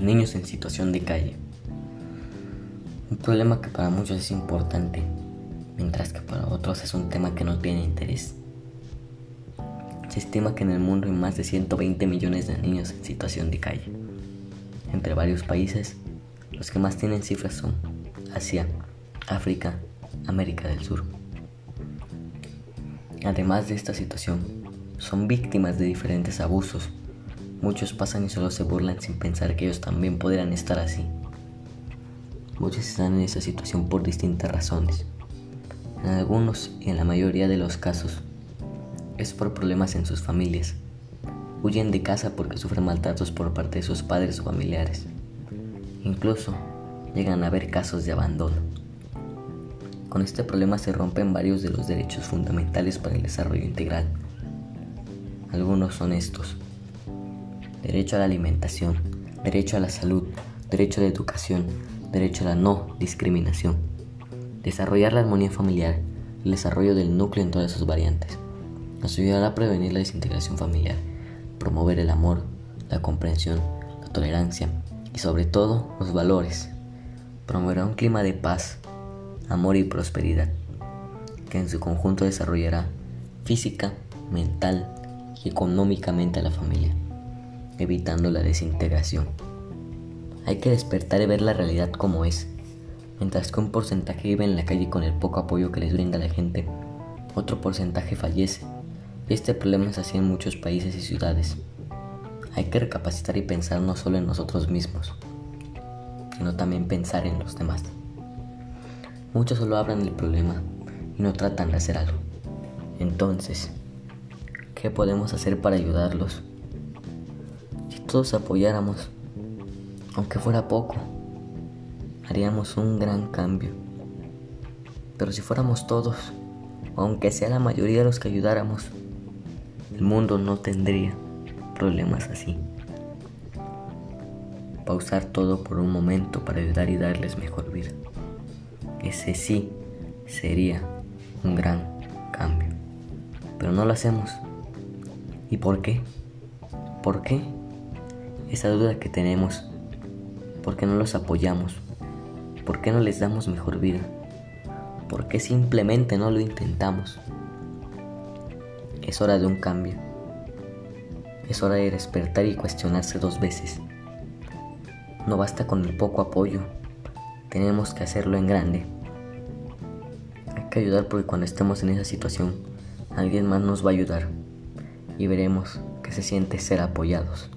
niños en situación de calle. Un problema que para muchos es importante, mientras que para otros es un tema que no tiene interés. Se estima que en el mundo hay más de 120 millones de niños en situación de calle. Entre varios países, los que más tienen cifras son Asia, África, América del Sur. Además de esta situación, son víctimas de diferentes abusos. Muchos pasan y solo se burlan sin pensar que ellos también podrían estar así. Muchos están en esa situación por distintas razones. En algunos y en la mayoría de los casos es por problemas en sus familias. Huyen de casa porque sufren maltratos por parte de sus padres o familiares. Incluso llegan a haber casos de abandono. Con este problema se rompen varios de los derechos fundamentales para el desarrollo integral. Algunos son estos. Derecho a la alimentación, derecho a la salud, derecho a la educación, derecho a la no discriminación. Desarrollar la armonía familiar, el desarrollo del núcleo en todas sus variantes. Nos ayudará a prevenir la desintegración familiar, promover el amor, la comprensión, la tolerancia y sobre todo los valores. Promoverá un clima de paz, amor y prosperidad, que en su conjunto desarrollará física, mental y económicamente a la familia, evitando la desintegración. Hay que despertar y ver la realidad como es, mientras que un porcentaje vive en la calle con el poco apoyo que les brinda la gente, otro porcentaje fallece. Este problema es así en muchos países y ciudades. Hay que recapacitar y pensar no solo en nosotros mismos, sino también pensar en los demás. Muchos solo hablan del problema y no tratan de hacer algo. Entonces, ¿qué podemos hacer para ayudarlos? Todos apoyáramos, aunque fuera poco, haríamos un gran cambio. Pero si fuéramos todos, aunque sea la mayoría de los que ayudáramos, el mundo no tendría problemas así. Pausar todo por un momento para ayudar y darles mejor vida. Ese sí sería un gran cambio. Pero no lo hacemos. ¿Y por qué? ¿Por qué? Esa duda que tenemos. ¿Por qué no los apoyamos? ¿Por qué no les damos mejor vida? ¿Por qué simplemente no lo intentamos? Es hora de un cambio. Es hora de despertar y cuestionarse dos veces. No basta con el poco apoyo tenemos que hacerlo en grande. Hay que ayudar porque cuando estemos en esa situación, alguien más nos va a ayudar y veremos que se siente ser apoyados.